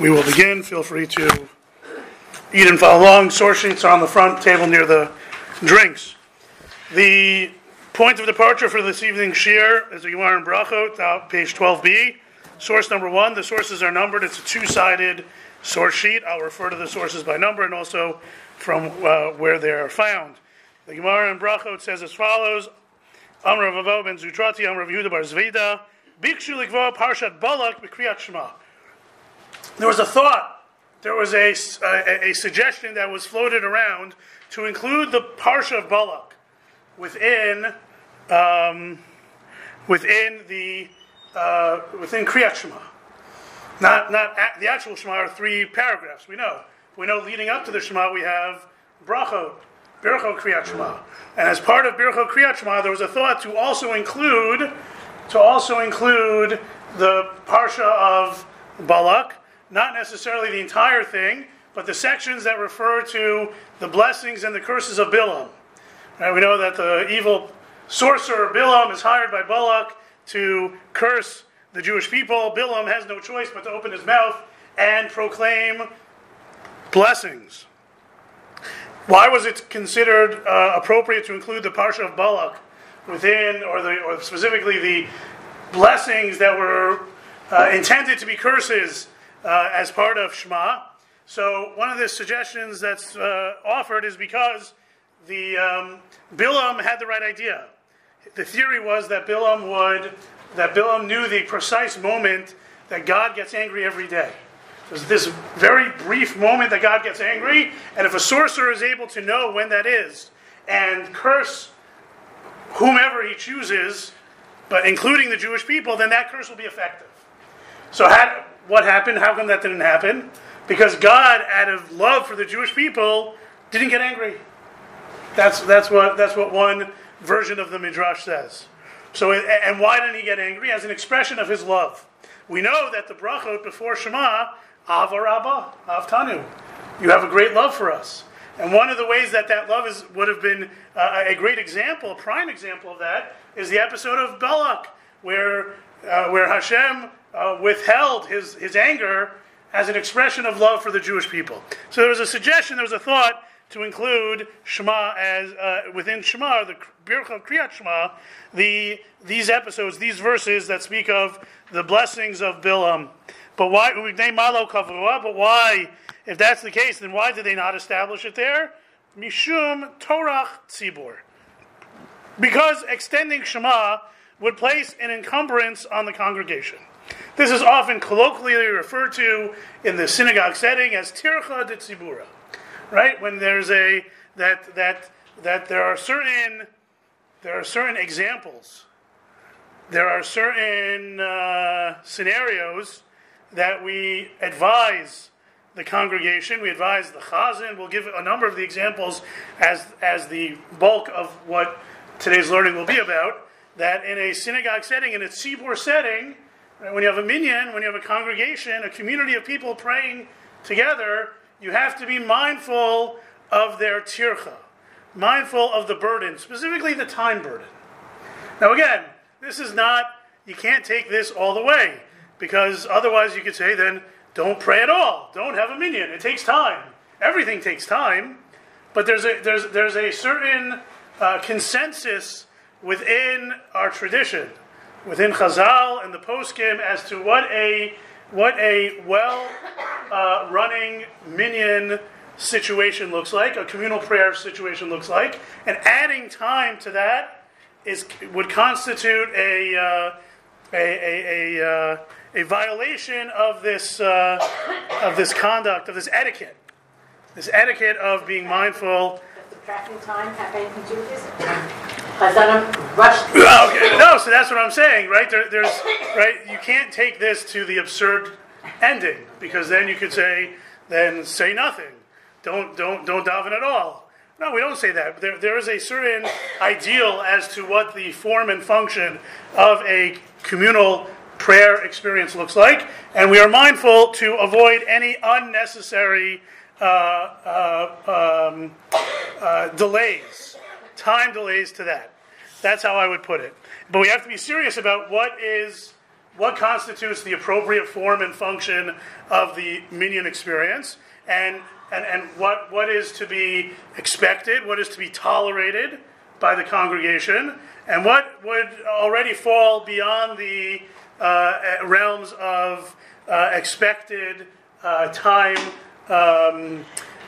We will begin. Feel free to eat and follow along. Source sheets are on the front table near the drinks. The point of departure for this evening's shir is the Gemara in Brachot, page 12b. Source number one. The sources are numbered. It's a two-sided source sheet. I'll refer to the sources by number and also from uh, where they are found. The Gemara in Brachot says as follows: Amr ben Zutrati, Amr Yehuda bar Zveda, Bikshu Parshat Balak b'Kriyat Shema. There was a thought, there was a, a, a, suggestion that was floated around to include the Parsha of Balak within, um, within the uh, within Kriyat Shema. Not, not the actual Shema are three paragraphs. We know. We know leading up to the Shema we have Brachot, Birchot Kriyat Shema. And as part of Birchot Kriyat Shema, there was a thought to also include, to also include the Parsha of Balak, not necessarily the entire thing, but the sections that refer to the blessings and the curses of Bilam. Right, we know that the evil sorcerer Bilam is hired by Balak to curse the Jewish people. Bilam has no choice but to open his mouth and proclaim blessings. Why was it considered uh, appropriate to include the Parsha of Balak within, or, the, or specifically the blessings that were uh, intended to be curses uh, as part of Shema. So one of the suggestions that's uh, offered is because the um, Bilam had the right idea. The theory was that Bilam would that Bilam knew the precise moment that God gets angry every day. There's this very brief moment that God gets angry, and if a sorcerer is able to know when that is and curse whomever he chooses, but including the Jewish people, then that curse will be effective. So, had, what happened? How come that didn't happen? Because God, out of love for the Jewish people, didn't get angry. That's, that's, what, that's what one version of the Midrash says. So, and why didn't he get angry? As an expression of his love. We know that the brachot before Shema, Avarabba, Avtanu. You have a great love for us. And one of the ways that that love is, would have been uh, a great example, a prime example of that, is the episode of Balak, where, uh, where Hashem uh, withheld his, his anger as an expression of love for the Jewish people. So there was a suggestion, there was a thought to include Shema as uh, within Shema, the Bircha Kriyat Shema, the these episodes, these verses that speak of the blessings of Bilam. But why we name Malo? But why, if that's the case, then why did they not establish it there? Mishum Torach Tzibur. Because extending Shema would place an encumbrance on the congregation. This is often colloquially referred to in the synagogue setting as tircha de tzibura, right? When there's a that that that there are certain there are certain examples, there are certain uh, scenarios that we advise the congregation, we advise the chazan. We'll give a number of the examples as as the bulk of what today's learning will be about. That in a synagogue setting, in a tzibur setting Right? When you have a minyan, when you have a congregation, a community of people praying together, you have to be mindful of their tircha, mindful of the burden, specifically the time burden. Now, again, this is not, you can't take this all the way, because otherwise you could say, then don't pray at all. Don't have a minyan. It takes time. Everything takes time, but there's a, there's, there's a certain uh, consensus within our tradition within Chazal and the poskim as to what a what a well uh, running minyan situation looks like, a communal prayer situation looks like, and adding time to that is would constitute a uh, a, a, a, uh, a, violation of this uh, of this conduct of this etiquette, this etiquette of being mindful. Tracking time have anything to do with this? Rushed. okay, no, so that's what I'm saying, right? There, there's right. You can't take this to the absurd ending because then you could say, then say nothing. Don't don't don't daven at all. No, we don't say that. There, there is a certain ideal as to what the form and function of a communal prayer experience looks like, and we are mindful to avoid any unnecessary uh, uh, um, uh, delays time delays to that. That's how I would put it. But we have to be serious about what is what constitutes the appropriate form and function of the minyan experience, and and, and what, what is to be expected, what is to be tolerated by the congregation, and what would already fall beyond the uh, realms of uh, expected uh, time um,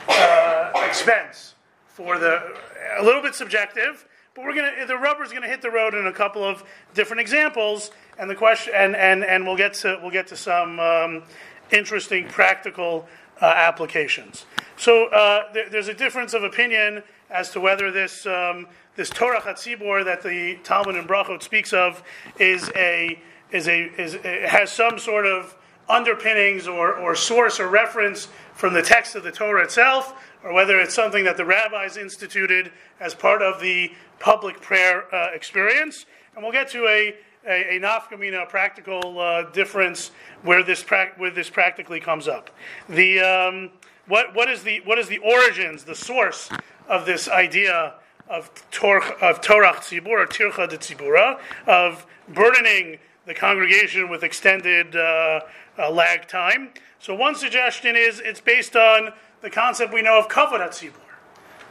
uh, expense for the a little bit subjective but we're gonna the rubber's gonna hit the road in a couple of different examples and the question and and, and we'll get to we'll get to some um, interesting practical uh, applications. So uh, there, there's a difference of opinion as to whether this um, this Torach Tzibor that the Talmud and Brachot speaks of is a is a is has some sort of underpinnings or, or source or reference from the text of the Torah itself, or whether it's something that the rabbis instituted as part of the public prayer uh, experience. And we'll get to a, a, a nafkamina, practical uh, difference where this, pra- where this practically comes up. The, um, what, what, is the, what is the origins, the source of this idea of, tor- of Torach Tzibur, or Tircha de Tzibura, of burdening the congregation with extended uh, uh, lag time. So one suggestion is it's based on the concept we know of kavod tzibur.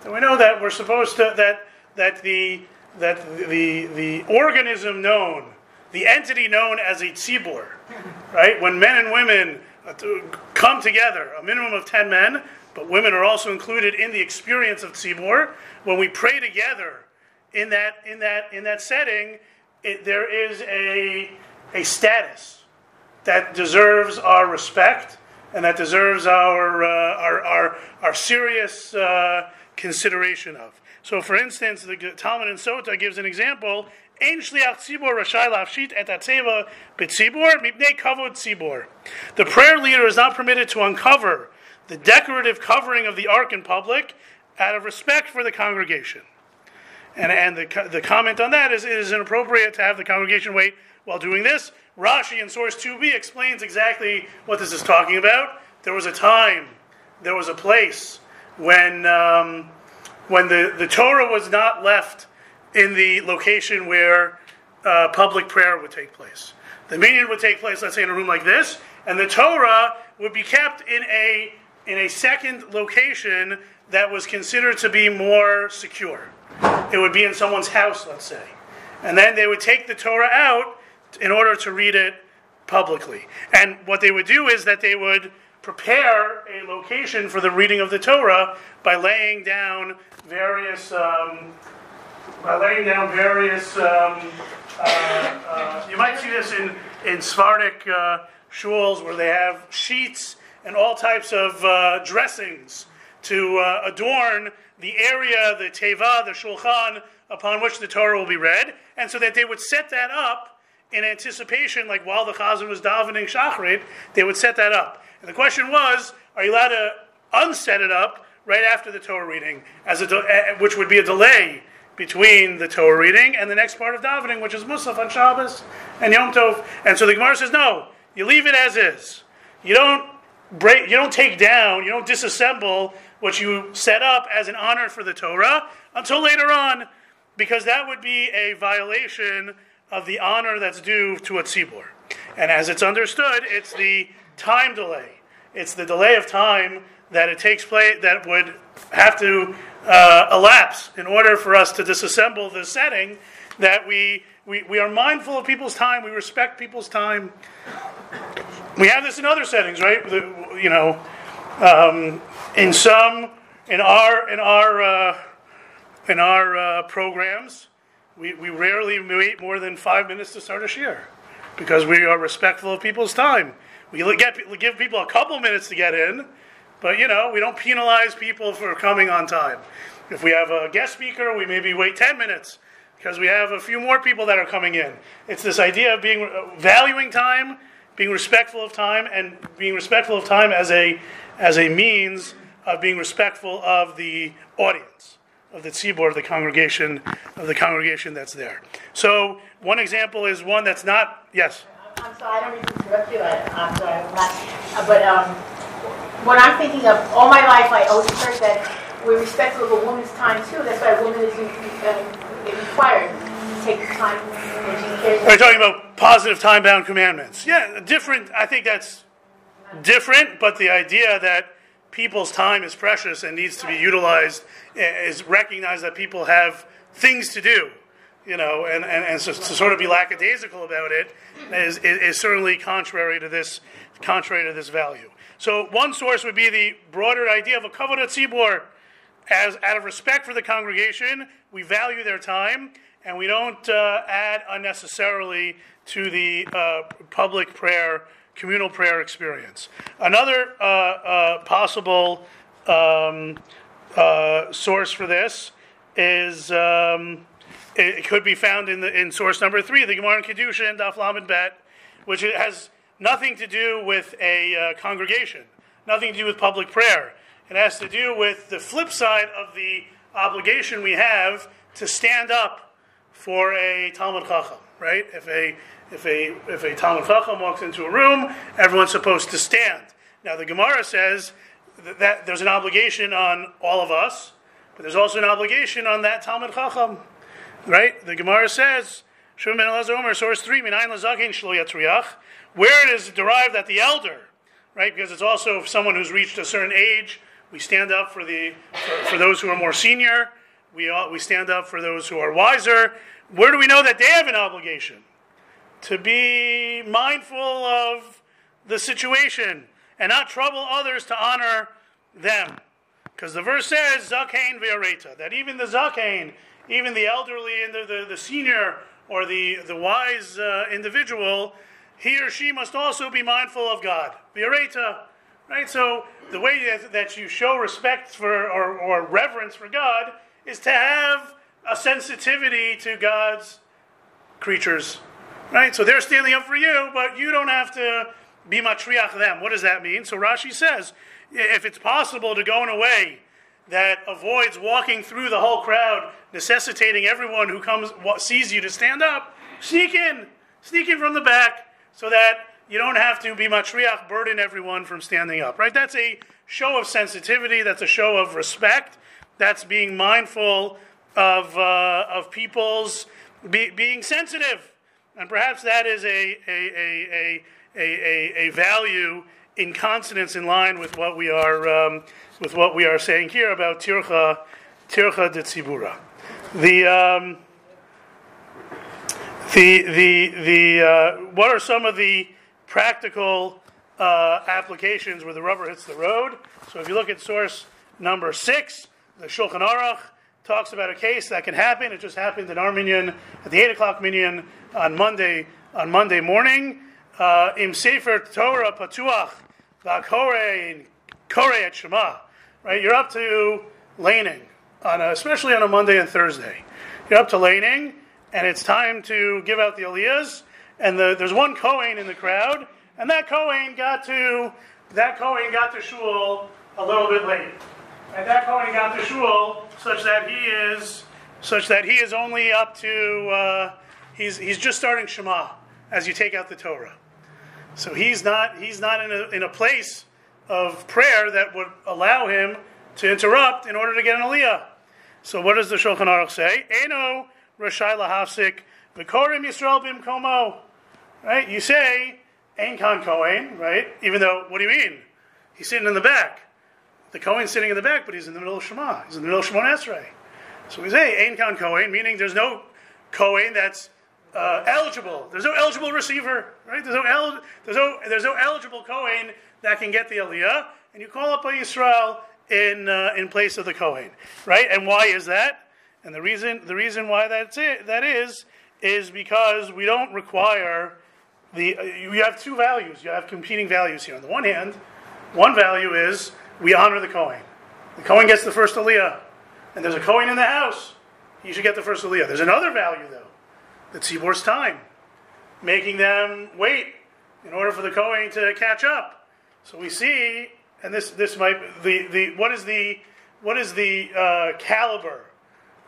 And we know that we're supposed to that that the that the the organism known, the entity known as a tzibur, right? When men and women uh, come together, a minimum of ten men, but women are also included in the experience of tzibur. When we pray together in that in that in that setting, it, there is a a status that deserves our respect and that deserves our, uh, our, our, our, serious uh, consideration of. So, for instance, the Talmud in Sota gives an example. The prayer leader is not permitted to uncover the decorative covering of the ark in public out of respect for the congregation. And, and the, the comment on that is it is inappropriate to have the congregation wait while doing this. Rashi in source 2b explains exactly what this is talking about. There was a time, there was a place when, um, when the, the Torah was not left in the location where uh, public prayer would take place. The minyan would take place, let's say, in a room like this, and the Torah would be kept in a, in a second location that was considered to be more secure. It would be in someone's house, let's say. And then they would take the Torah out in order to read it publicly. And what they would do is that they would prepare a location for the reading of the Torah by laying down various um, by laying down various. Um, uh, uh, you might see this in in Sephardic uh, shuls where they have sheets and all types of uh, dressings to uh, adorn the area, the teva, the shulchan upon which the Torah will be read, and so that they would set that up in anticipation, like while the chazan was davening shachrit, they would set that up. And the question was, are you allowed to unset it up right after the Torah reading, as de- eh, which would be a delay between the Torah reading and the next part of davening, which is Musaf on Shabbos and Yom Tov. And so the Gemara says, no, you leave it as is. You don't break, you don't take down, you don't disassemble what you set up as an honor for the Torah until later on, because that would be a violation of the honor that's due to a tzibur. And as it's understood, it's the time delay. It's the delay of time that it takes place that would have to uh, elapse in order for us to disassemble the setting that we, we, we are mindful of people's time, we respect people's time. We have this in other settings, right? The, you know, um, in some, in our, in our, uh, in our uh, programs, we, we rarely wait more than five minutes to start a shir because we are respectful of people's time. We get, give people a couple minutes to get in, but you know, we don't penalize people for coming on time. If we have a guest speaker, we maybe wait 10 minutes because we have a few more people that are coming in. It's this idea of being valuing time, being respectful of time, and being respectful of time as a as a means of being respectful of the audience of the tzibor of the congregation of the congregation that's there. So one example is one that's not yes. I'm sorry, I don't mean to interrupt you. I, am sorry, I'm not, uh, but um, when I'm thinking of all my life, I always heard that we're respectful of a woman's time too. That's why a woman is uh, required to take the time when she cares. Are you talking about positive time bound commandments. Yeah, different. I think that's different, but the idea that people's time is precious and needs to be utilized is recognize that people have things to do, you know, and, and, and so, to sort of be lackadaisical about it is, is, is certainly contrary to this contrary to this value. So one source would be the broader idea of a kavod tzibor, as out of respect for the congregation, we value their time and we don't uh, add unnecessarily to the uh, public prayer, communal prayer experience. Another uh, uh possible um, uh, source for this is um, it, it, could be found in the in source number three, the Gemara in Kiddushin Daf Lamed Bet, which has nothing to do with a uh, congregation, nothing to do with public prayer. It has to do with the flip side of the obligation we have to stand up for a Talmud Chacham, right? If a if a if a Talmud Chacham walks into a room, everyone's supposed to stand. Now the Gemara says that, that there's an obligation on all of us, but there's also an obligation on that Talmud Chacham, right? The Gemara says, Shimon ben Elazar Omer, source three, Minayin lazakin shlo yatriach, where it is derived that the elder, right? Because it's also someone who's reached a certain age. We stand up for the for, for those who are more senior. We we stand up for those who are wiser. Where do we know that they have an obligation to be mindful of the situation and not trouble others to honor them? Because the verse says zakain ve'areta that even the zakain, even the elderly and the, the, the senior or the the wise uh, individual he or she must also be mindful of God. Vireta, right? So the way that, that you show respect for or, or reverence for God is to have a sensitivity to God's creatures, right? So they're standing up for you, but you don't have to be matriach them. What does that mean? So Rashi says, if it's possible to go in a way that avoids walking through the whole crowd, necessitating everyone who comes sees you to stand up, sneak in, sneak in from the back, so that you don't have to be matriach, burden everyone from standing up, right? That's a show of sensitivity, that's a show of respect, that's being mindful of, uh, of people's be, being sensitive. And perhaps that is a, a, a, a, a, value in consonance in line with what we are, um, with what we are saying here about tircha, tircha de tzibura. The, um, the, the, the, uh, what are some of the practical uh, applications where the rubber hits the road? So if you look at source number six, the Shulchan Aruch talks about a case that can happen. It just happened in Armenian at the eight o'clock minyan on Monday on Monday morning. Uh, Im Sefer Torah Patuach V'Akore Kore et Shema. Right, you're up to laning on a, especially on a Monday and Thursday. You're up to laning and it's time to give out the aliyahs. And the, there's one Kohen in the crowd, and that Kohen got to that Kohen got to shul a little bit late. And that Kohen got to shul such that he is such that he is only up to uh, he's he's just starting Shema as you take out the Torah. So he's not he's not in a in a place of prayer that would allow him to interrupt in order to get an aliyah. So what does the Shulchan Aruch say? Eno Rashai Lahafsik, Vikorim Yisrael Bimkomo. Right? You say, Ein Khan Kohen, right? Even though, what do you mean? He's sitting in the back. The Kohen's sitting in the back, but he's in the middle of Shema. He's in the middle of Shemon Esrei. So we say, Ein Khan Kohen, meaning there's no Kohen that's uh, eligible. There's no eligible receiver, right? There's no, el- there's no, there's no eligible Kohen that can get the Aliyah, and you call up a Yisrael in, uh, in place of the Kohen, right? And why is that? And the reason, the reason why that's it, that is, is because we don't require the, uh, you have two values. You have competing values here. On the one hand, one value is we honor the Kohen. The Kohen gets the first Aliyah. And there's a Kohen in the house. He should get the first Aliyah. There's another value, though. The Tzibor's time. Making them wait in order for the Kohen to catch up. So we see, and this, this might, the, the, what is the, what is the uh, caliber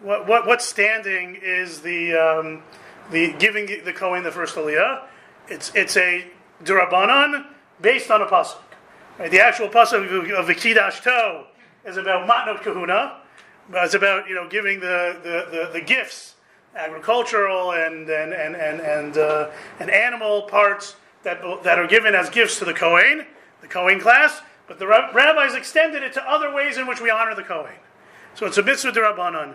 what, what, what standing is the, um, the giving the Kohen the first Aliyah? It's, it's a durabanan based on a pasuk. Right? The actual pasuk of Vikidash To is about matnot kahuna. It's about you know giving the, the, the, the, gifts agricultural and and and and and, uh, and animal parts that that are given as gifts to the Kohen, the Kohen class. But the rabbis extended it to other ways in which we honor the Kohen. So it's a mitzvah derabanan.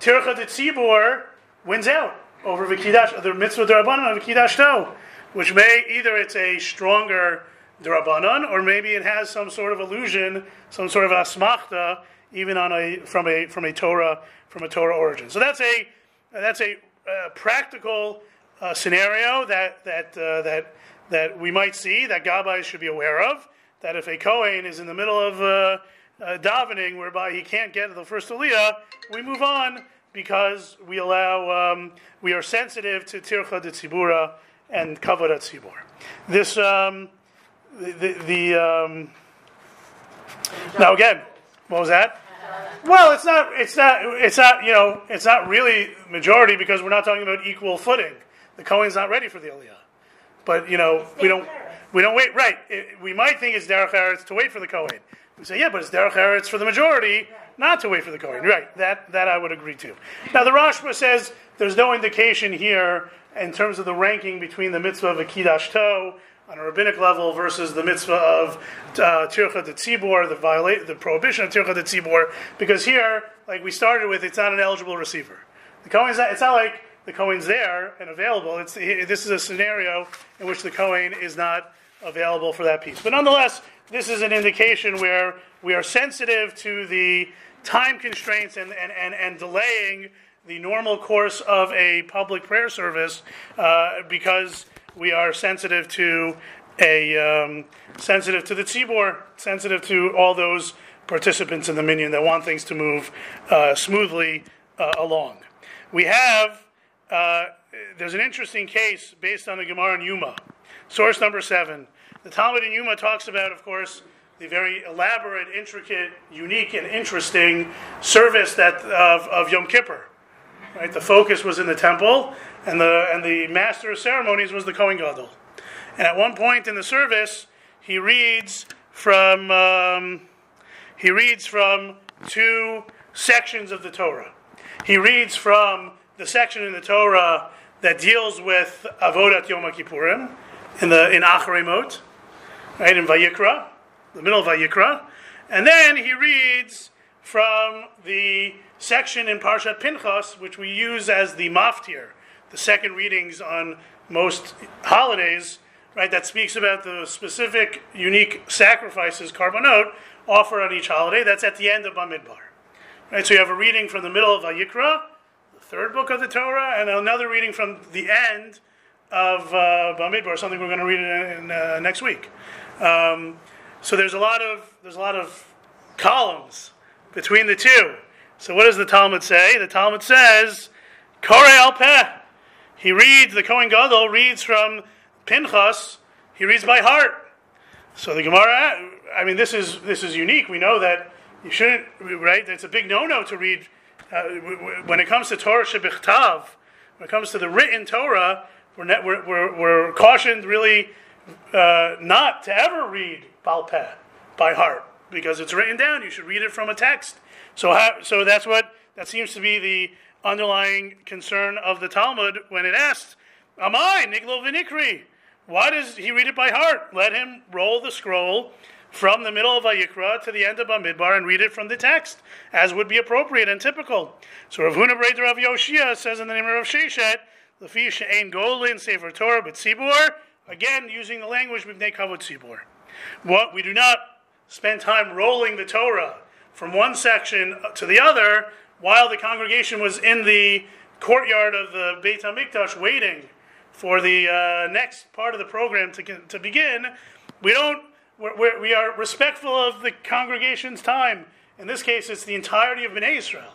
Tircha de tzibur wins out over Vikidash, the mitzvah derabanan of Vikidash which may either it's a stronger derabanan or maybe it has some sort of illusion, some sort of asmachta, even on a from a from a Torah from a Torah origin. So that's a that's a uh, practical uh, scenario that that uh, that that we might see that Gabbai should be aware of. That if a Kohen is in the middle of uh, uh, davening, whereby he can't get to the first aliyah, we move on because we allow um, we are sensitive to tircha de tzibura and kavod tzibur. This um, the the, the um, now again, what was that? Well, it's not. It's not. It's not. You know, it's not really majority because we're not talking about equal footing. The Kohen's not ready for the Aliyah, but you know, we don't. We don't wait. Right. It, we might think it's derech eretz to wait for the Kohen. We say, yeah, but it's derech eretz for the majority not to wait for the Kohen. Right. That that I would agree to. Now the Rashba says there's no indication here in terms of the ranking between the mitzvah of a kiddush to on a rabbinic level versus the mitzvah of uh, tircha de tzibor, the violate, the prohibition of tircha de tzibor, because here, like we started with, it's not an eligible receiver. The Kohen's not, it's not like the Kohen's there and available. It's, this is a scenario in which the Kohen is not available for that piece. But nonetheless, this is an indication where we are sensitive to the time constraints and, and, and, and delaying the normal course of a public prayer service uh, because we are sensitive to a um, sensitive to the tzibor, sensitive to all those participants in the minyan that want things to move uh, smoothly uh, along. We have uh, there's an interesting case based on the Gemara in Yoma, source number seven. The Talmud in Yoma talks about, of course, the very elaborate, intricate, unique, and interesting service that of, of Yom Kippur. Right, the focus was in the temple, and the and the master of ceremonies was the Kohen Gadol. And at one point in the service, he reads from um, he reads from two sections of the Torah. He reads from the section in the Torah that deals with avodat Yom Kippurim in the in Acharei Mot, right in Vayikra, the middle of Vayikra, and then he reads from the section in Parshat Pinchas, which we use as the maftir, the second readings on most holidays, right, that speaks about the specific, unique sacrifices, korbanot, offered on each holiday. That's at the end of Bamidbar. Right, so you have a reading from the middle of Vayikra, the third book of the Torah, and another reading from the end of uh, Bamidbar, something we're going to read in, in uh, next week. Um, so there's a lot of there's a lot of columns between the two. So what does the Talmud say? The Talmud says, Kore al peh. He reads, the Kohen Gadol reads from Pinchas, he reads by heart. So the Gemara, I mean, this is, this is unique. We know that you shouldn't, right? It's a big no-no to read, uh, when it comes to Torah Shebichtav, when it comes to the written Torah, we're, we're, we're, we're, cautioned really uh, not to ever read Balpeh by heart because it's written down. You should read it from a text. So, how, so that's what that seems to be the underlying concern of the Talmud when it asks, "Am I Niglo Vinikri? Why does he read it by heart? Let him roll the scroll from the middle of Vayikra to the end of Bamidbar and read it from the text, as would be appropriate and typical." So Rav Huna Breder Rav Yoshia says in the name of Rav Sheshet, "Lefi she'ein golin sefer Torah b'tzibur." Again, using the language b'nei kavod tzibur. What we do not spend time rolling the Torah from one section to the other while the congregation was in the courtyard of the Beit HaMikdash waiting for the uh, next part of the program to, to begin. We don't, we're, we are respectful of the congregation's time. In this case, it's the entirety of Bnei Israel.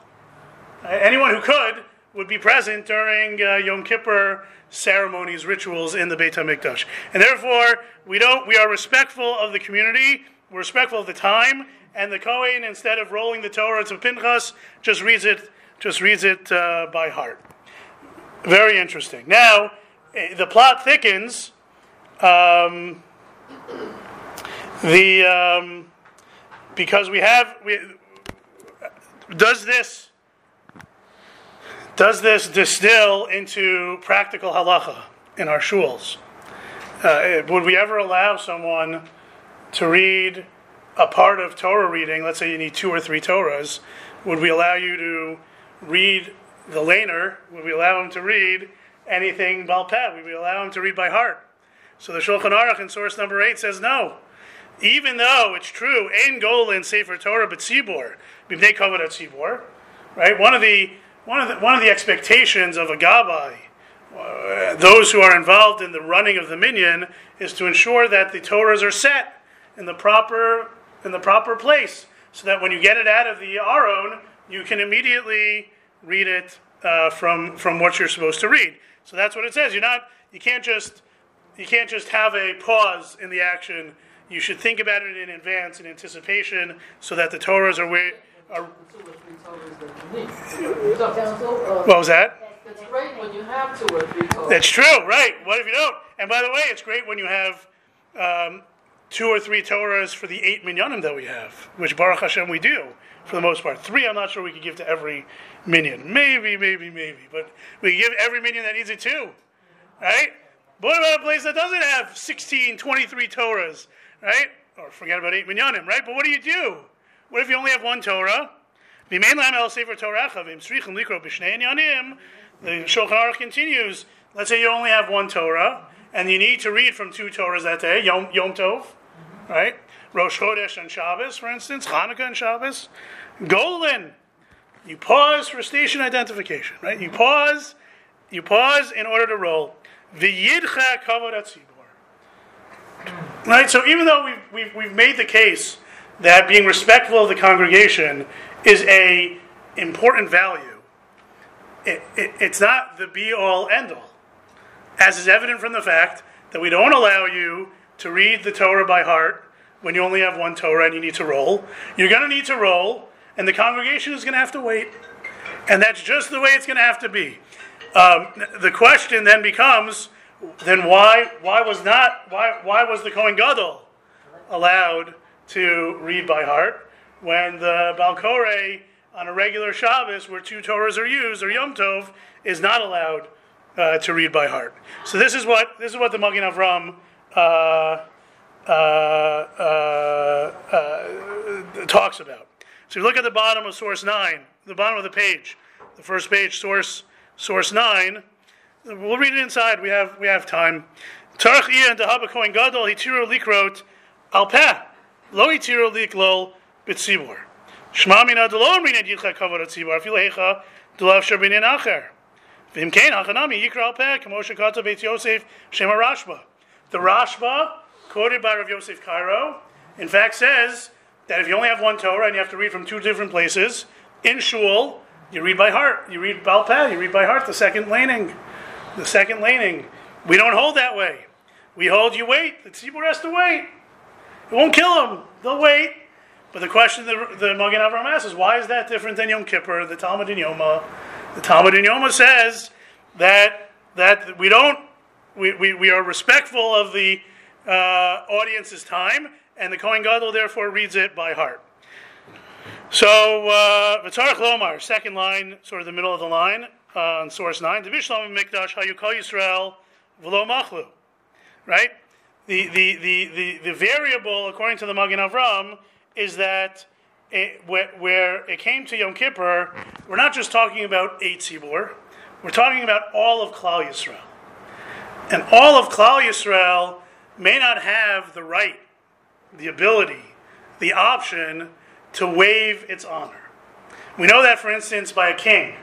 Uh, anyone who could would be present during uh, Yom Kippur ceremonies, rituals in the Beit HaMikdash. And therefore, we, don't, we are respectful of the community, we're respectful of the time, and the Kohen, instead of rolling the Torah to Pinchas, just reads it, just reads it uh, by heart. Very interesting. Now, eh, the plot thickens. Um, the um, because we have we, does this does this distill into practical halacha in our shuls? Uh, would we ever allow someone to read a part of Torah reading? Let's say you need two or three Torahs. Would we allow you to read the laner? Would we allow him to read anything Balpeh? Would we allow him to read by heart? So the Shulchan Aruch in source number eight says no. Even though it's true, Ein Gol in Sefer Torah but Tzibor, Bibnei Kavod Tzibor, right? One of the one of the one of the expectations of a gabbai, uh, those who are involved in the running of the minyan, is to ensure that the Torahs are set in the proper in the proper place, so that when you get it out of the aron, you can immediately read it uh, from from what you're supposed to read. So that's what it says. You're not you can't just you can't just have a pause in the action. You should think about it in advance, in anticipation, so that the Torahs are. Way, are what was that? It's great when you have two or three Torahs. That's true, right? What if you don't? And by the way, it's great when you have um, two or three Torahs for the eight minyanim that we have, which Baruch Hashem we do for the most part. Three, I'm not sure we could give to every minyan. Maybe, maybe, maybe, but we give every minyan that needs it too, right? But what about a place that doesn't have 16, 23 Torahs, right? Or forget about eight minyanim, right? But what do you do? What if you only have one Torah? The Shulchan Aruch continues. Let's say you only have one Torah, and you need to read from two Torahs that day, Yom, Yom Tov, right? Rosh Chodesh and Shabbos, for instance, Hanukkah and Shabbos. Golan, you pause for station identification, right? You pause, you pause in order to roll. V'yidcha kavod. Right. So even though we've, we've we've made the case that being respectful of the congregation is a important value, it, it, it's not the be all end all, as is evident from the fact that we don't allow you to read the Torah by heart when you only have one Torah and you need to roll. You're going to need to roll, and the congregation is going to have to wait. And that's just the way it's going to have to be. Um, the question then becomes, then why why was not why why was the Kohen Gadol allowed to read by heart when the Balkore on a regular Shabbos where two Torahs are used or Yom Tov is not allowed uh, to read by heart. So this is what this is what the Magen Avram uh, uh, uh, uh, talks about. So you look at the bottom of source nine, the bottom of the page, the first page, source source nine. We'll read it inside. We have we have time. Tarach and Dahaba Kohen Gadol Hitiru Likrot Al Peh Lo Hitiru Liklol Bitzibor. Shma Mina Delon Rina Yicha Kavod Atzibor Afilu Hecha Dulav Shabinin Acher. Vim Kain Hachanami Yikra Al Peh Kamosha Kata Beit Yosef Shema Rashba. The Rashba quoted by Rav Yosef Karo in fact says that if you only have one Torah and you have to read from two different places in shul, you read by heart. You read Balpeh, you read by heart the second laning. The second laning. We don't hold that way. We hold you wait. The tzibur has to wait. It won't kill them. They'll wait. But the question the, the Magen Avraham asks is, why is that different than Yom Kippur, the Talmud in Yoma? The Talmud in Yoma says that, that we don't, we, we, we are respectful of the uh, audience's time, and the Kohen Gadol therefore reads it by heart. So, V'tzarech Lomar, second line, sort of the middle of the line, uh, on source 9, Devishlam Mikdash, how you call Yisrael, V'lo Machlu. Right? The, the, the, the, the variable, according to the Magen Avram, is that it, where, where it came to Yom Kippur, we're not just talking about eight Tzibur, we're talking about all of Klal Yisrael. And all of Klal Yisrael may not have the right, the ability, the option to waive its honor. We know that, for instance, by a king.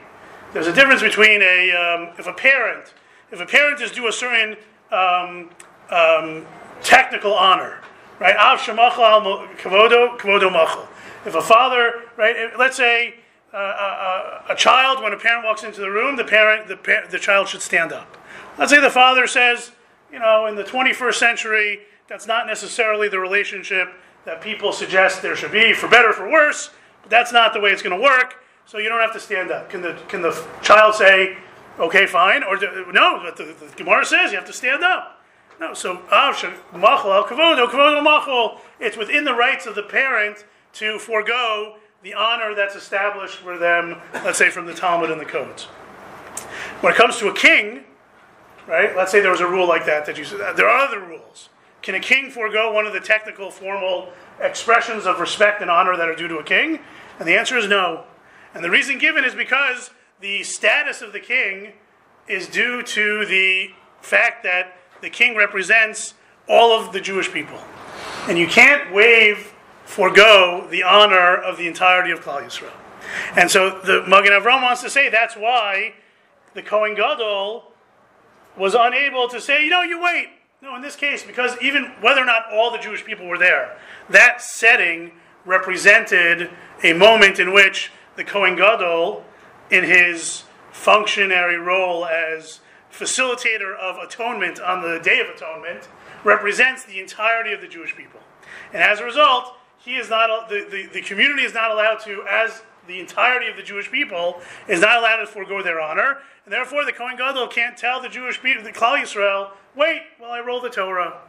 There's a difference between a um, if a parent if a parent is due a certain um, um, technical honor, right? Av shemachal kavodo kavodo machal. If a father, right? Let's say uh, a, a, child, when a parent walks into the room, the parent the, the child should stand up. Let's say the father says, you know, in the 21st century, that's not necessarily the relationship that people suggest there should be, for better or for worse, but that's not the way it's going to work, so you don't have to stand up. Can the, can the child say, okay, fine? Or no, but the, the Gemara says you have to stand up. No, so ah, it's within the rights of the parent to forego the honor that's established for them, let's say from the Talmud and the codes. When it comes to a king, right? Let's say there was a rule like that that you said. There are other rules. Can a king forego one of the technical, formal expressions of respect and honor that are due to a king? And the answer is no. And the reason given is because the status of the king is due to the fact that the king represents all of the Jewish people. And you can't waive, forego the honor of the entirety of Klal Yisrael. And so the Magen Avram wants to say that's why the Kohen Gadol was unable to say, you know, you wait. No, in this case, because even whether or not all the Jewish people were there, that setting represented a moment in which the Kohen Gadol, in his functionary role as facilitator of atonement on the Day of Atonement, represents the entirety of the Jewish people. And as a result, he is not the, the, the community is not allowed to, as the entirety of the Jewish people, is not allowed to forego their honor, and therefore the Kohen Gadol can't tell the Jewish people, the Klal Yisrael, wait while I roll the Torah.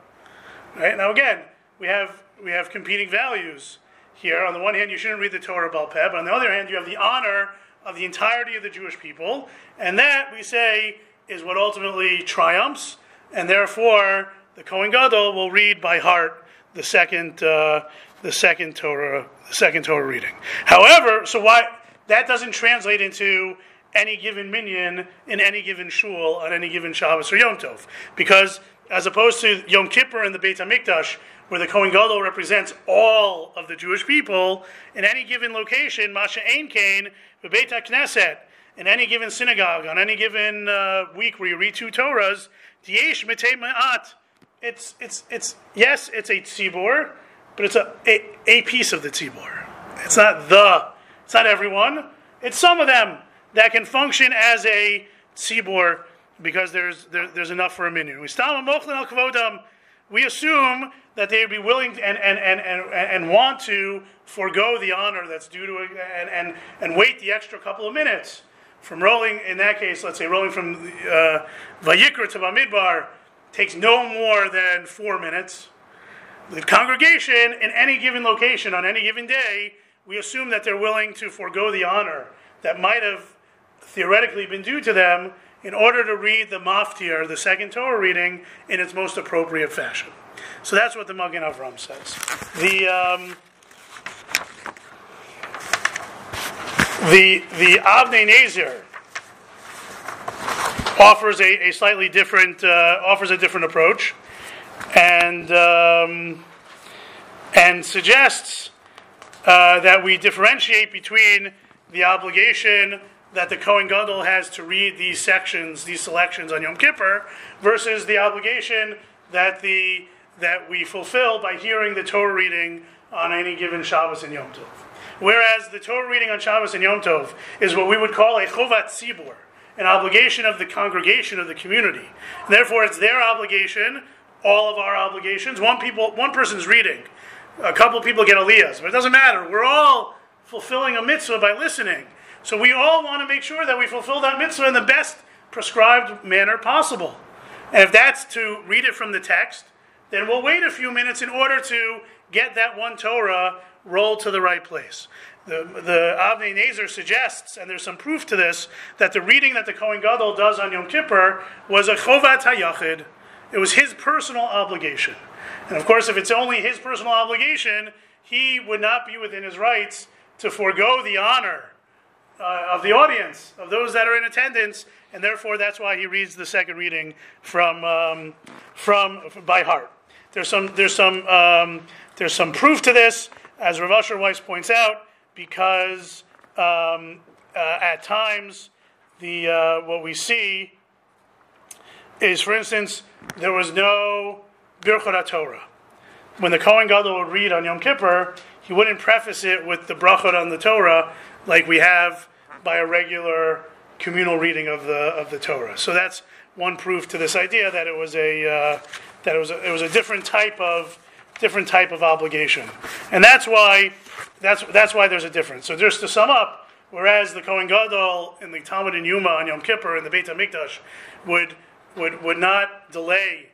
Right now, again, we have we have competing values here. On the one hand, you shouldn't read the Torah Baal Peh, but on the other hand, you have the honor of the entirety of the Jewish people, and that we say is what ultimately triumphs, and therefore the Kohen Gadol will read by heart the second uh, the second Torah the second Torah reading. However, so why that doesn't translate into any given minyan in any given shul on any given Shabbos or Yom Tov, because as opposed to Yom Kippur and the Beit Hamikdash, where the Kohen Gadol represents all of the Jewish people, in any given location, Masha Ein Kain, the Beit HaKnesset, in any given synagogue, on any given uh, week where you read two Torahs, Diesh Mitei Ma'at. It's, it's, it's, yes, it's a tzibur, but it's a, a, a piece of the tzibur. It's not the, it's not everyone. It's some of them that can function as a tzibur because there's, there, there's enough for a minyan. We we assume that they would be willing to, and, and, and, and, and want to forego the honor that's due to and, and, and wait the extra couple of minutes from rolling, in that case, let's say rolling from uh, Vayikra to Bamidbar takes no more than four minutes. The congregation in any given location on any given day, we assume that they're willing to forego the honor that might have theoretically been due to them in order to read the maftir, the second Torah reading, in its most appropriate fashion. So that's what the Magen Avram says. The um, the the Avnei Nezer offers a, a slightly different uh, offers a different approach, and um, and suggests uh, that we differentiate between the obligation that the Kohen Gadol has to read these sections, these selections on Yom Kippur, versus the obligation that the that we fulfill by hearing the Torah reading on any given Shabbos and Yom Tov. Whereas the Torah reading on Shabbos and Yom Tov is what we would call a chovat tzibur, an obligation of the congregation of the community. Therefore, it's their obligation, all of our obligations. One people, one person's reading, a couple people get aliyahs, but it doesn't matter. We're all fulfilling a mitzvah by listening. So we all want to make sure that we fulfill that mitzvah in the best prescribed manner possible. And if that's to read it from the text, then we'll wait a few minutes in order to get that one Torah rolled to the right place. The, the Avnei Nezer suggests, and there's some proof to this, that the reading that the Kohen Gadol does on Yom Kippur was a chovat hayachid. It was his personal obligation. And of course, if it's only his personal obligation, he would not be within his rights to forego the honor uh, of the audience, of those that are in attendance, and therefore that's why he reads the second reading from, um, from by heart. There's some, there's, some, um, there's some proof to this, as Rav Asher Weiss points out, because um, uh, at times the, uh, what we see is, for instance, there was no Birchot Torah. When the Kohen Gadol would read on Yom Kippur, he wouldn't preface it with the brachot on the Torah like we have by a regular communal reading of the of the Torah. So that's one proof to this idea that it was a uh, that it was a, it was a different type of different type of obligation, and that's why that's that's why there's a difference. So just to sum up, whereas the Kohen Gadol in the Talmud and Yoma on Yom Kippur and the Beit Hamikdash would would would not delay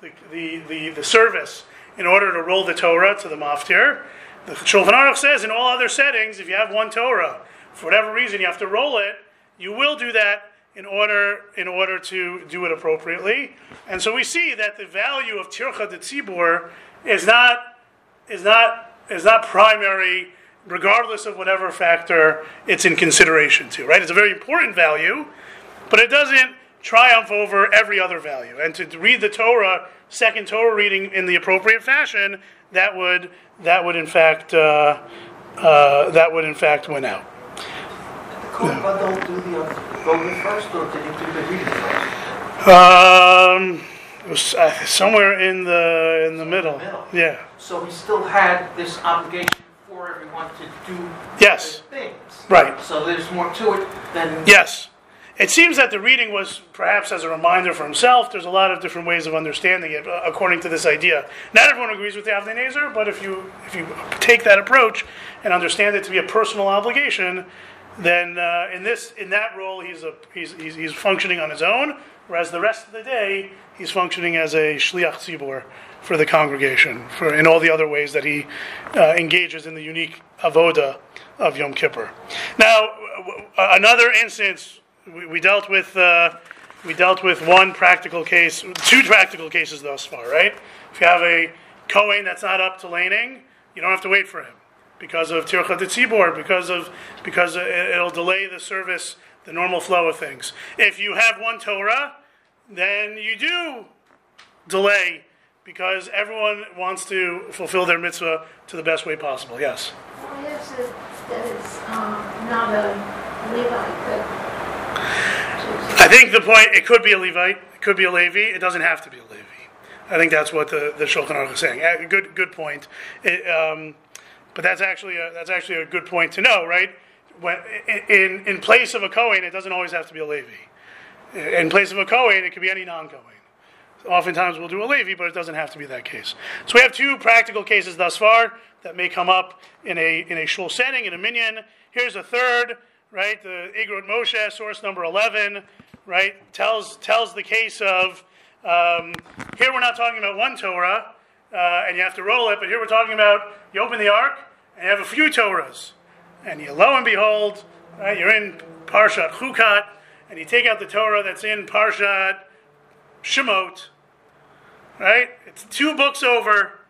the, the, the, the service in order to roll the Torah to the maftir. The Shulchan Aruch says in all other settings, if you have one Torah, for whatever reason you have to roll it, you will do that in order in order to do it appropriately. And so we see that the value of tircha de tzibur is not is not is not primary, regardless of whatever factor it's in consideration to. Right? It's a very important value, but it doesn't triumph over every other value. And to read the Torah, second Torah reading in the appropriate fashion, that would that would in fact uh, uh, that would in fact win out. Kohen Gadol do the voting first, or did you do the reading first? Um, it was uh, somewhere in the in the middle. Middle. Yeah. So he still had this obligation for everyone to do Yes. things. Right. So there's more to it than. Yes. It seems that the reading was perhaps as a reminder for himself. There's a lot of different ways of understanding it uh, according to this idea. Not everyone agrees with the Avnei but if you if you take that approach and understand it to be a personal obligation, then uh, in this in that role he's a he's, he's he's functioning on his own, whereas the rest of the day he's functioning as a shliach tzibur for the congregation, for in all the other ways that he uh, engages in the unique avoda of Yom Kippur. Now, w- another instance we, we dealt with uh, we dealt with one practical case, two practical cases thus far, right? If you have a Kohen that's not up to laning, you don't have to wait for him because of Tircha Tzibor, because of because it- it'll delay the service, the normal flow of things. If you have one Torah, then you do delay because everyone wants to fulfill their mitzvah to the best way possible. Yes. Yes, that that it's um, not a Levite, but. I think the point, it could be a Levite, it could be a Levi, it doesn't have to be a Levi. I think that's what the, the Shulchan Aruch is saying. Good, good point. It, um, but that's actually, a, that's actually a good point to know, right? When, in, in place of a Kohen, it doesn't always have to be a Levi. In place of a Kohen, it could be any non-Kohen. Oftentimes we'll do a Levi, but it doesn't have to be that case. So we have two practical cases thus far that may come up in a in a shul setting, in a minyan. Here's a third, right? The Igrot Moshe, source number 11, right? Tells tells the case of um, here we're not talking about one Torah, uh, and you have to roll it, but here we're talking about you open the ark and you have a few Torahs, and you lo and behold, right, you're in Parshat Chukat, and you take out the Torah that's in Parshat Shemot, right? It's two books over,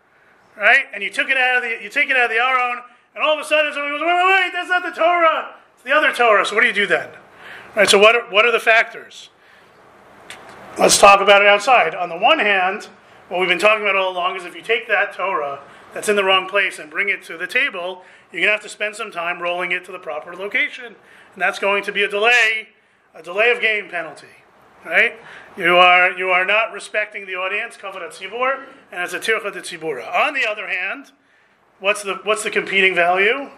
right? And you took it out of the you take it out of the Aron, and all of a sudden somebody goes, wait, wait, wait, that's not the Torah. It's the other Torah. So what do you do then? Right. So what are, what are the factors? Let's talk about it outside. On the one hand, what we've been talking about all along is if you take that Torah that's in the wrong place and bring it to the table, you're going to have to spend some time rolling it to the proper location, and that's going to be a delay, a delay of game penalty right? You are you are not respecting the audience, kavod tzibur, and it's a tircha de tzibura. On the other hand, what's the what's the competing value?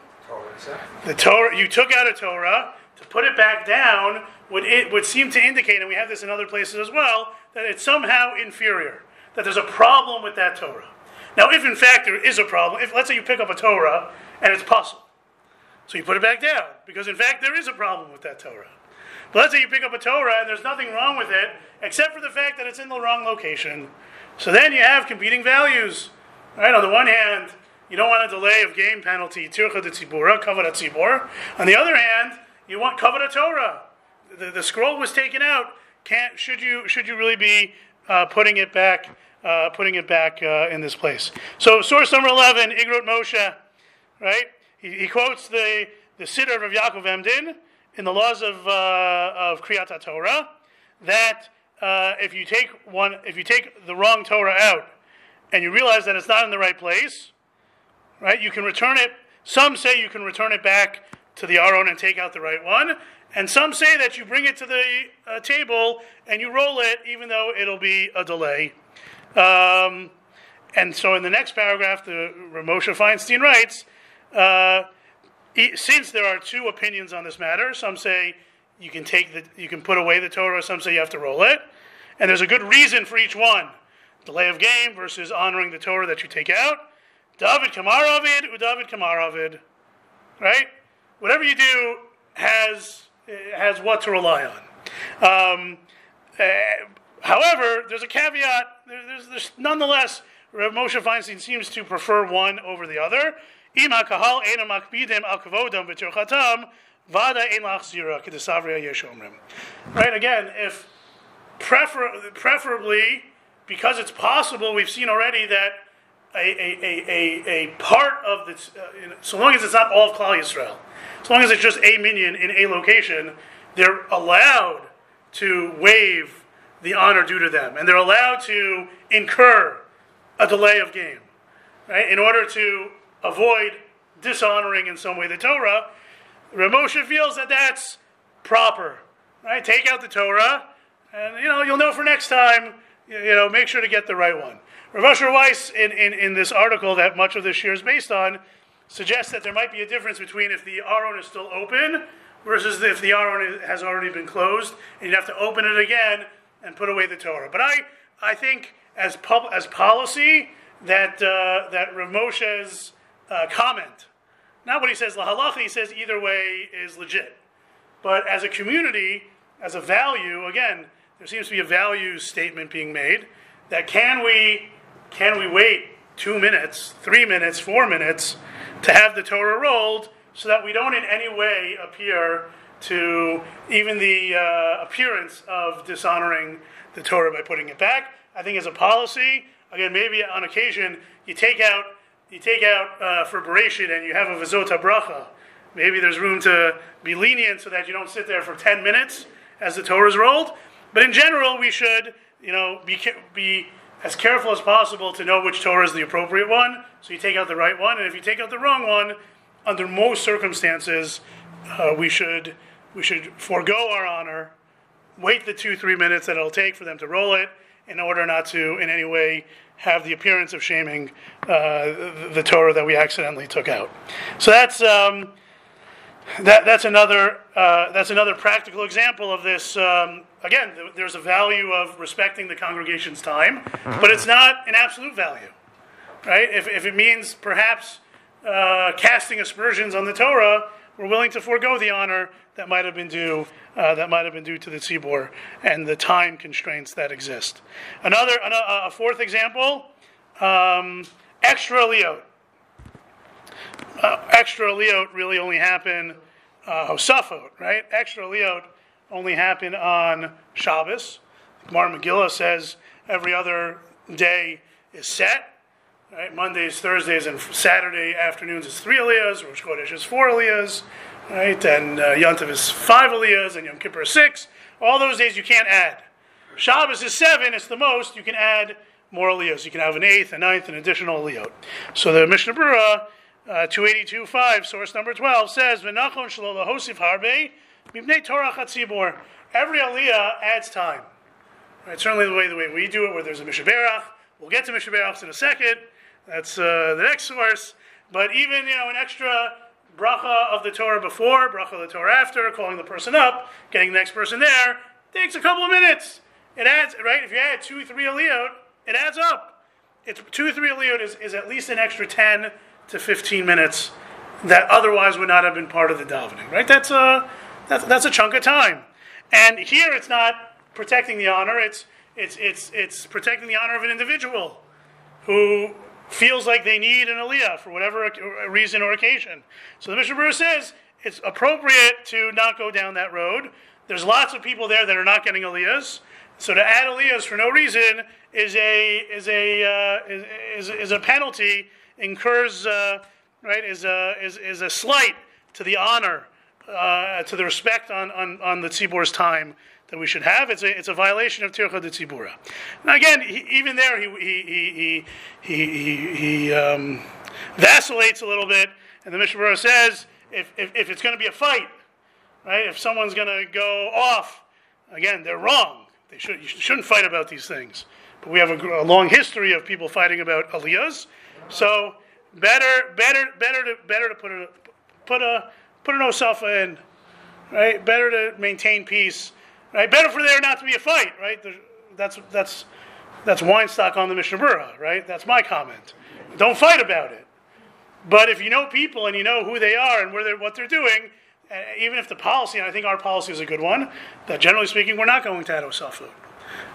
The Torah you took out a Torah to put it back down would it would seem to indicate, and we have this in other places as well, that it's somehow inferior. That there's a problem with that Torah. Now, if in fact there is a problem, if let's say you pick up a Torah and it's puzzle, so you put it back down because in fact there is a problem with that Torah. But let's say you pick up a Torah and there's nothing wrong with it except for the fact that it's in the wrong location. So then you have competing values. Right? On the one hand, you don't want a delay of game penalty, tircha de tzibura, kavod. On the other hand, you want kavod Torah. The, the scroll was taken out. Can't should you should you really be uh, putting it back uh, putting it back uh, in this place? So source number eleven, Igrot Moshe, right? He, he quotes the the Siddur of Yaakov Emden in the laws of uh, of Kriyat Torah that uh, if you take one if you take the wrong Torah out and you realize that it's not in the right place, right? You can return it. Some say you can return it back to the Aron and take out the right one, and some say that you bring it to the uh, table and you roll it, even though it'll be a delay. Um, and so, in the next paragraph, the Rav Moshe Feinstein writes. Uh, since there are two opinions on this matter, some say you can take the you can put away the Torah, some say you have to roll it, and there's a good reason for each one: delay of game versus honoring the Torah that you take out. David Kamaravid, Udavid Kamaravid, right? Whatever you do has has what to rely on. Um, uh, however, there's a caveat. There- There's, there's nonetheless, Rav Moshe Feinstein seems to prefer one over the other. Right again, if prefer, preferably because it's possible, we've seen already that a, a, a, a, a part of the, uh, so long as it's not all of Klal Yisrael, as long as it's just a minyan in a location, they're allowed to waive the honor due to them, and they're allowed to incur a delay of game, right? In order to avoid dishonoring in some way the Torah, Rav Moshe feels that that's proper, right? Take out the Torah, and you know you'll know for next time. You, know, make sure to get the right one. Rav Asher Weiss, in, in, in this article that much of this year is based on, suggests that there might be a difference between if the Aron is still open versus if the Aron has already been closed, and you have to open it again and put away the Torah. But I, I think as pub, as policy that uh, that Rav Moshe's uh, comment, not what he says la halacha, he says either way is legit. But as a community, as a value, again, there seems to be a value statement being made that can we can we wait two minutes, three minutes, four minutes to have the Torah rolled so that we don't in any way appear to even the uh, appearance of dishonoring the Torah by putting it back. I think as a policy, again, maybe on occasion you take out you take out uh, Bereishit and you have a V'Zot HaBracha. Maybe there's room to be lenient so that you don't sit there for 10 minutes as the Torah is rolled. But in general, we should, you know, be, be as careful as possible to know which Torah is the appropriate one. So you take out the right one, and if you take out the wrong one, under most circumstances, uh, we should we should forego our honor, wait the two three minutes that it'll take for them to roll it, in order not to in any way have the appearance of shaming uh, the, the, Torah that we accidentally took out. So that's. Um, that, that's another uh, that's another practical example of this. Um, again, th- there's a value of respecting the congregation's time, but it's not an absolute value, right? If, if it means perhaps uh, casting aspersions on the Torah, we're willing to forego the honor that might have been due uh, that might have been due to the tzibur and the time constraints that exist. Another a fourth example, um, extra liot uh, extra liot really only happen uh, Hosafot, right? Extra liot only happen on Shabbos. Mar Megillah says every other day is set. Right? Mondays, Thursdays, and Saturday afternoons is three aliyahs. Rosh Chodesh is four aliyahs. Right? And uh, Yontif is five aliyahs, and Yom Kippur is six. All those days you can't add. Shabbos is seven. It's the most. You can add more aliyahs. You can have an eighth, a ninth, an additional aliyah. So the Mishnah Berurah uh, 282.5, source number 12, says, mibnei Torah chatzibor. Every aliyah adds time. Right, certainly the way the way we do it, where there's a mishaberach. We'll get to mishaberachs in a second. That's uh, the next source. But even you know an extra bracha of the Torah before, bracha of the Torah after, calling the person up, getting the next person there, takes a couple of minutes. It adds right. If you add two, three aliyot, it adds up. It's two, three aliyot is, is at least an extra ten to 15 minutes that otherwise would not have been part of the davening, right? That's a, that's, that's a chunk of time. And here it's not protecting the honor, it's, it's, it's, it's protecting the honor of an individual who feels like they need an aliyah for whatever reason or occasion. So the Mishnah Berurah says it's appropriate to not go down that road. There's lots of people there that are not getting aliyahs. So to add aliyahs for no reason is a, is a, uh, is, is a penalty incurs, uh, right, is a, is, is a slight to the honor, uh, to the respect on, on, on the tzibur's time that we should have. It's a, it's a violation of Tircha de Tzibura. Now, again, he, even there, he, he, he, he, he, um, vacillates a little bit, and the Mishnah says if, if, if it's going to be a fight, right, if someone's going to go off, again, they're wrong. They should, you shouldn't fight about these things. But we have a, a long history of people fighting about aliyahs. So better, better, better to better to put a put a put an osafa in, right? Better to maintain peace, right? Better for there not to be a fight, right? That's that's that's Weinstock on the Mishnah Berurah, right? That's my comment. Don't fight about it. But if you know people and you know who they are and where they're, what they're doing, uh, even if the policy, and I think our policy is a good one, that generally speaking, we're not going to add osafa.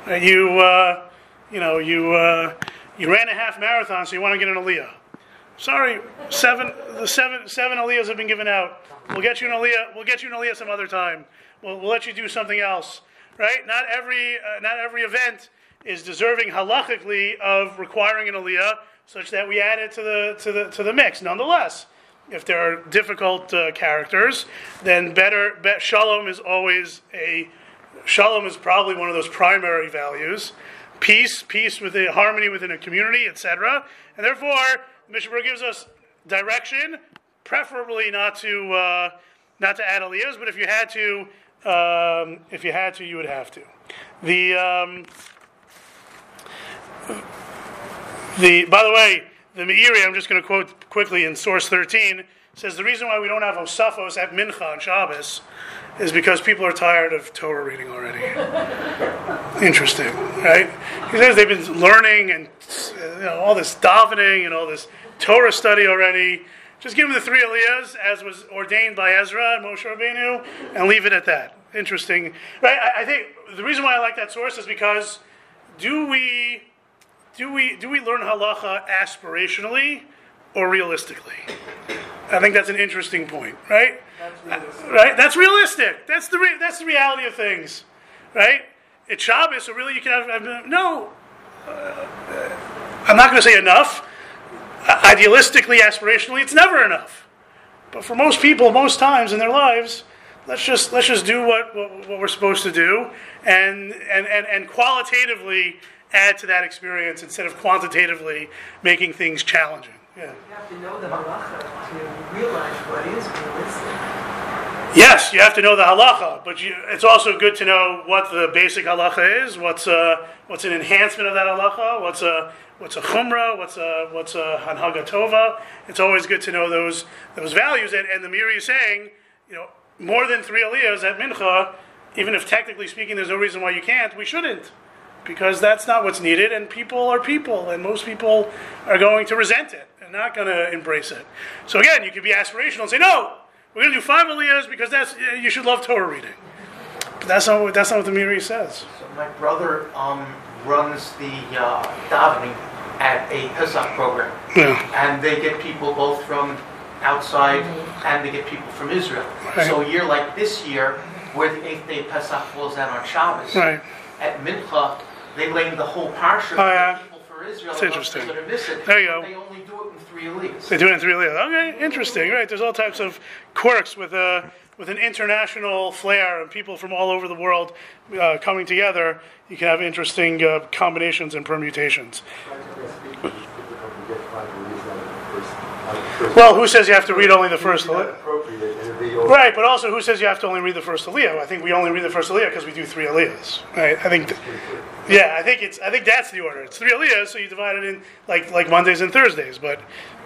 Uh, you, uh, you know, you. Uh, you ran a half marathon, so you want to get an aliyah. Sorry, seven. The seven seven aliyahs have been given out. We'll get you an aliyah. We'll get you an aliyah some other time. We'll, we'll let you do something else. Right? Not every uh, not every event is deserving halachically of requiring an aliyah, such that we add it to the to the to the mix. Nonetheless, if there are difficult uh, characters, then better. Be, shalom is always a shalom is probably one of those primary values. Peace, peace within harmony within a community, etc. And therefore, Mishnah gives us direction, preferably not to uh, not to add aliyahs, but if you had to, um, if you had to, you would have to. The um, the by the way, the Meiri, I'm just going to quote quickly in source 13 says the reason why we don't have Osafos at Mincha on Shabbos is because people are tired of Torah reading already. Interesting, right? He says they've been learning and you know, all this davening and all this Torah study already. Just give them the three aliyahs as was ordained by Ezra and Moshe Rabbeinu, and leave it at that. Interesting, right? I, I think the reason why I like that source is because do we do we do we learn halacha aspirationally or realistically? I think that's an interesting point, right? That's Right? That's realistic. That's the re- that's the reality of things, right? It's Shabbos, so really you can have, have no. Uh, I'm not going to say enough. I- Idealistically, aspirationally, it's never enough. But for most people, most times in their lives, let's just let's just do what, what, what we're supposed to do, and, and and and qualitatively add to that experience instead of quantitatively making things challenging. Yeah. You have to know the halacha to realize what is realistic. Yes, you have to know the halacha, but you, it's also good to know what the basic halacha is. What's a, what's an enhancement of that halacha? What's a what's a chumrah? What's a what's a hanhaga tova? It's always good to know those those values. And, and the Meiri is saying, you know, more than three aliyahs at mincha, even if technically speaking, there's no reason why you can't. We shouldn't, because that's not what's needed. And people are people, and most people are going to resent it not going to embrace it. So again, you could be aspirational and say, no, we're going to do five aliyahs because that's you should love Torah reading. But that's not what, that's not what the Meiri says. So my brother um, runs the uh, davening at a Pesach program, Yeah. and they get people both from outside and they get people from Israel. Right. So a year like this year, where the eighth day of Pesach falls out on Shabbos, Right. at Mincha, they lay the whole parsha Oh, yeah. for people for Israel. And interesting. They're going to miss it. There you go. Three aliyahs. They do it in three aliyahs. Okay, interesting. Right. There's all types of quirks with a with an international flair and people from all over the world uh, coming together. You can have interesting uh, combinations and permutations. Well, who says you have to read only the first aliyah? Right, but also who says you have to only read the first aliyah? I think we only read the first aliyah because we do three aliyahs. Right? I think, yeah, I think it's I think that's the order. It's three aliyahs, so you divide it in like like Mondays and Thursdays. But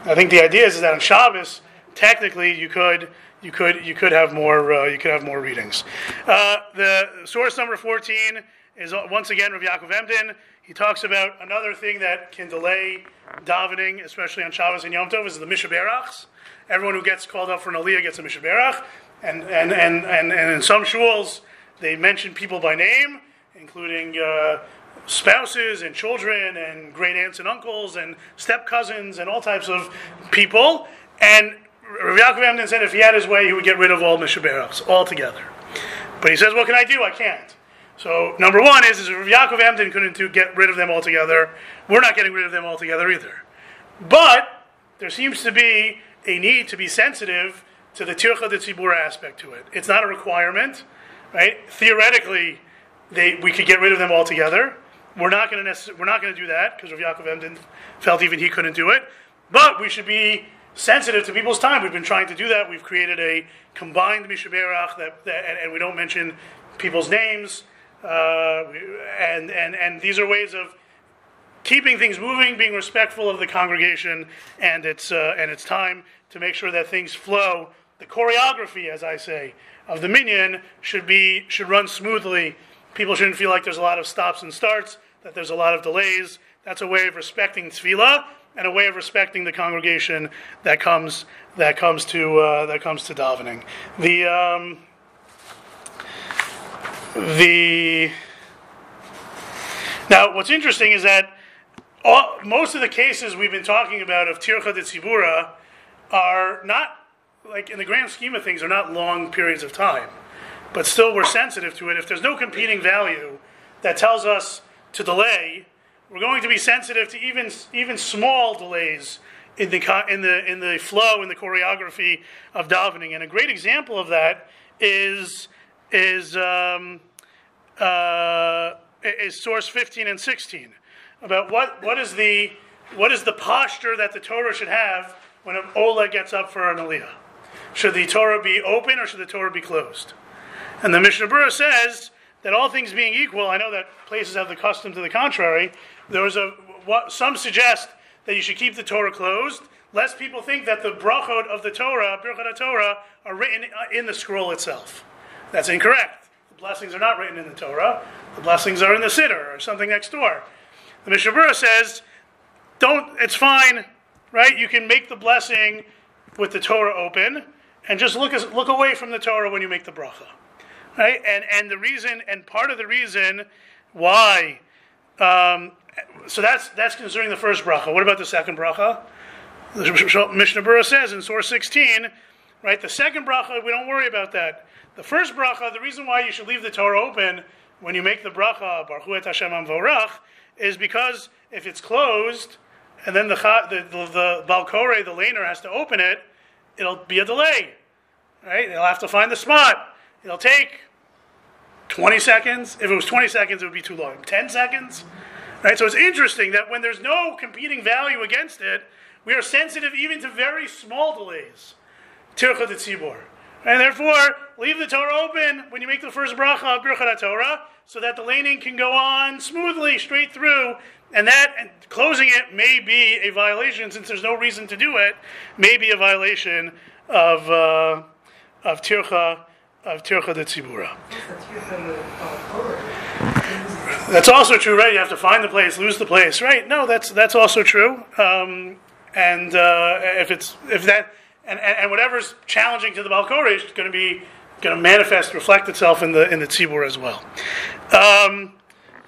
I think the idea is, is that on Shabbos, technically you could you could you could have more uh, you could have more readings. Uh, the source number fourteen is uh, once again Rav Yaakov Emden. He talks about another thing that can delay davening, especially on Shabbos and Yom Tov, is the Mishaberachs. Everyone who gets called up for an aliyah gets a Mishaberach, and and, and, and and in some shuls they mention people by name, including uh, spouses and children and great aunts and uncles and step cousins and all types of people. And Rav Yaakov said if he had his way, he would get rid of all Mishaberachs altogether. But he says, what can I do? I can't. So number one is, is if Yaakov Emden couldn't do, get rid of them altogether, we're not getting rid of them altogether either. But there seems to be a need to be sensitive to the tircha de tzibur aspect to it. It's not a requirement, right? Theoretically, they, we could get rid of them altogether. We're not going to necess- we're not going to do that because Rav Yaakov Emden felt even he couldn't do it. But we should be sensitive to people's time. We've been trying to do that. We've created a combined mishaberach that, that and, and we don't mention people's names. Uh, and, and, and these are ways of keeping things moving, being respectful of the congregation and its, uh, and its time to make sure that things flow. The choreography, as I say, of the minyan should, be, should run smoothly. People shouldn't feel like there's a lot of stops and starts, that there's a lot of delays. That's a way of respecting tefillah and a way of respecting the congregation that comes, that comes, to, uh, that comes to davening. The, um, the now, what's interesting is that all, most of the cases we've been talking about of Tircha de Tzibura are not, like in the grand scheme of things, are not long periods of time. But still, we're sensitive to it. If there's no competing value that tells us to delay, we're going to be sensitive to even even small delays in the in the in the flow in the choreography of davening. And a great example of that is is um, uh, is source 15 and 16 about what what is the what is the posture that the Torah should have when an Ola gets up for an Aliyah. Should the Torah be open or should the Torah be closed? And the Mishnah Berurah says that all things being equal, I know that places have the custom to the contrary. There was a what, some suggest that you should keep the Torah closed, lest people think that the brachot of the Torah, Birchat Torah, are written in the scroll itself. That's incorrect. The blessings are not written in the Torah. The blessings are in the siddur or something next door. The Mishnah Berurah says, "Don't. It's fine, right? You can make the blessing with the Torah open, and just look look away from the Torah when you make the bracha." right? And and the reason and part of the reason why, um, so that's that's concerning the first bracha. What about the second bracha? The Mishnah Berurah says in source 16, right? The second bracha, we don't worry about that. The first bracha, the reason why you should leave the Torah open when you make the bracha, Baruch et Hashem Vorach, is because if it's closed, and then the the the, the the laner, has to open it, it'll be a delay, right? They'll have to find the spot. It'll take 20 seconds. If it was 20 seconds, it would be too long. 10 seconds? Right? So it's interesting that when there's no competing value against it, we are sensitive even to very small delays. Tircha de. And therefore, leave the Torah open when you make the first bracha of Birchat Torah, so that the laning can go on smoothly, straight through, and that and closing it may be a violation, since there's no reason to do it, may be a violation of uh, of Tircha of Tircha de Tzibura. That's also true, right? You have to find the place, lose the place, right? No, that's that's also true. Um, and uh, if it's if that and, and, and whatever's challenging to the Baal Korei is going to be going to manifest, reflect itself in the in the tzibur as well. Um,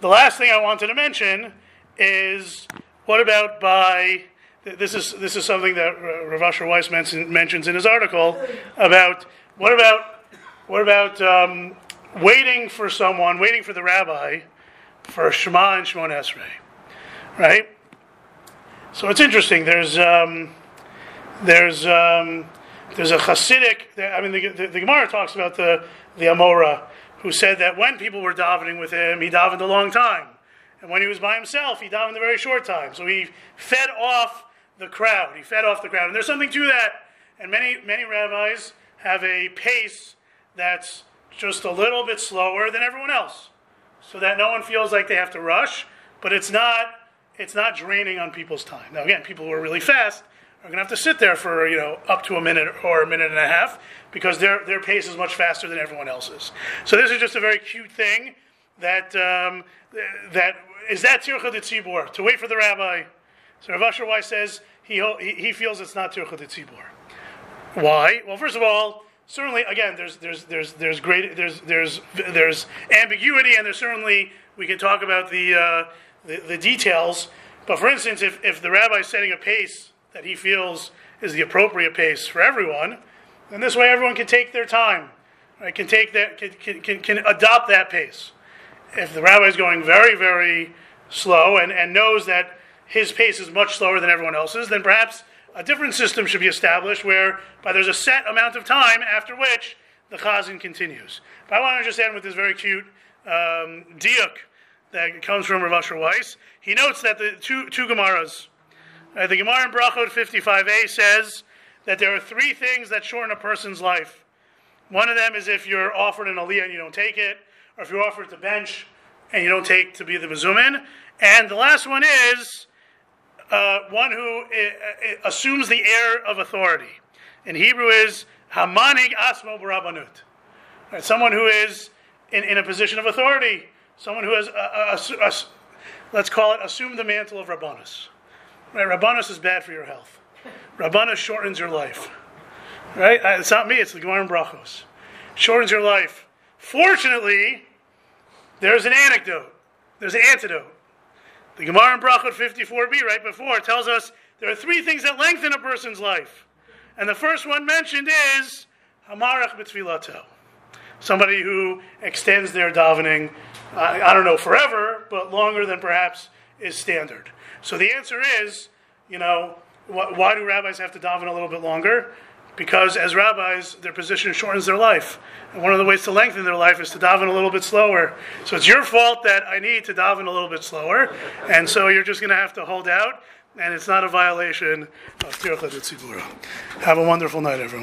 the last thing I wanted to mention is what about by this is this is something that Rav Asher Weiss mentions in his article about what about what about um, waiting for someone, waiting for the rabbi for Shema and Shemoneh Esrei? Right? So it's interesting. There's um, there's um, there's a Hasidic. I mean, the, the, the, Gemara talks about the the Amora who said that when people were davening with him, he davened a long time, and when he was by himself, he davened a very short time. So he fed off the crowd. He fed off the crowd, and there's something to that. And many many rabbis have a pace that's just a little bit slower than everyone else, so that no one feels like they have to rush. But it's not it's not draining on people's time. Now again, people who are really fast are going to have to sit there for you know up to a minute or a minute and a half because their their pace is much faster than everyone else's. So this is just a very cute thing that um, that is that tircha de to wait for the rabbi. So Rav Asher Weiss says he he he feels it's not tircha de. Why? Well, first of all, certainly again there's there's there's there's great there's there's there's ambiguity and there's certainly we can talk about the uh, the, the, details but for instance if, if the rabbi is setting a pace that he feels is the appropriate pace for everyone And this way everyone can take their time right can take that can, can, can adopt that pace if the rabbi is going very very slow and, and knows that his pace is much slower than everyone else's then perhaps a different system should be established where there's a set amount of time after which the chazan continues. But I want to just end with this very cute um, diuk that comes from Rav Asher Weiss. He notes that the two, two Gemaras, uh, the Gemara in Brachot 55a says that there are three things that shorten a person's life. One of them is if you're offered an aliyah and you don't take it, or if you're offered to bench and you don't take to be the mezumin. And the last one is uh, one who uh, uh, assumes the air of authority. In Hebrew is hamanig asmo barabanut. Right, someone who is in, in a position of authority, someone who has, uh, uh, let's call it, assumed the mantle of rabbanus. Right, rabbanus is bad for your health. Rabbanus shortens your life. Right? It's not me, it's the Gemara Brachos. Shortens your life. Fortunately, there's an anecdote. There's an antidote. The Gemara in Brachot 54b, right before, tells us there are three things that lengthen a person's life. And the first one mentioned is Hamarach B'Tfilato. Somebody who extends their davening, uh, I don't know, forever, but longer than perhaps is standard. So the answer is, you know, wh- why do rabbis have to daven a little bit longer? Because as rabbis, their position shortens their life. And one of the ways to lengthen their life is to daven a little bit slower. So it's your fault that I need to daven a little bit slower. And so you're just going to have to hold out. And it's not a violation of Tircha. Have a wonderful night, everyone.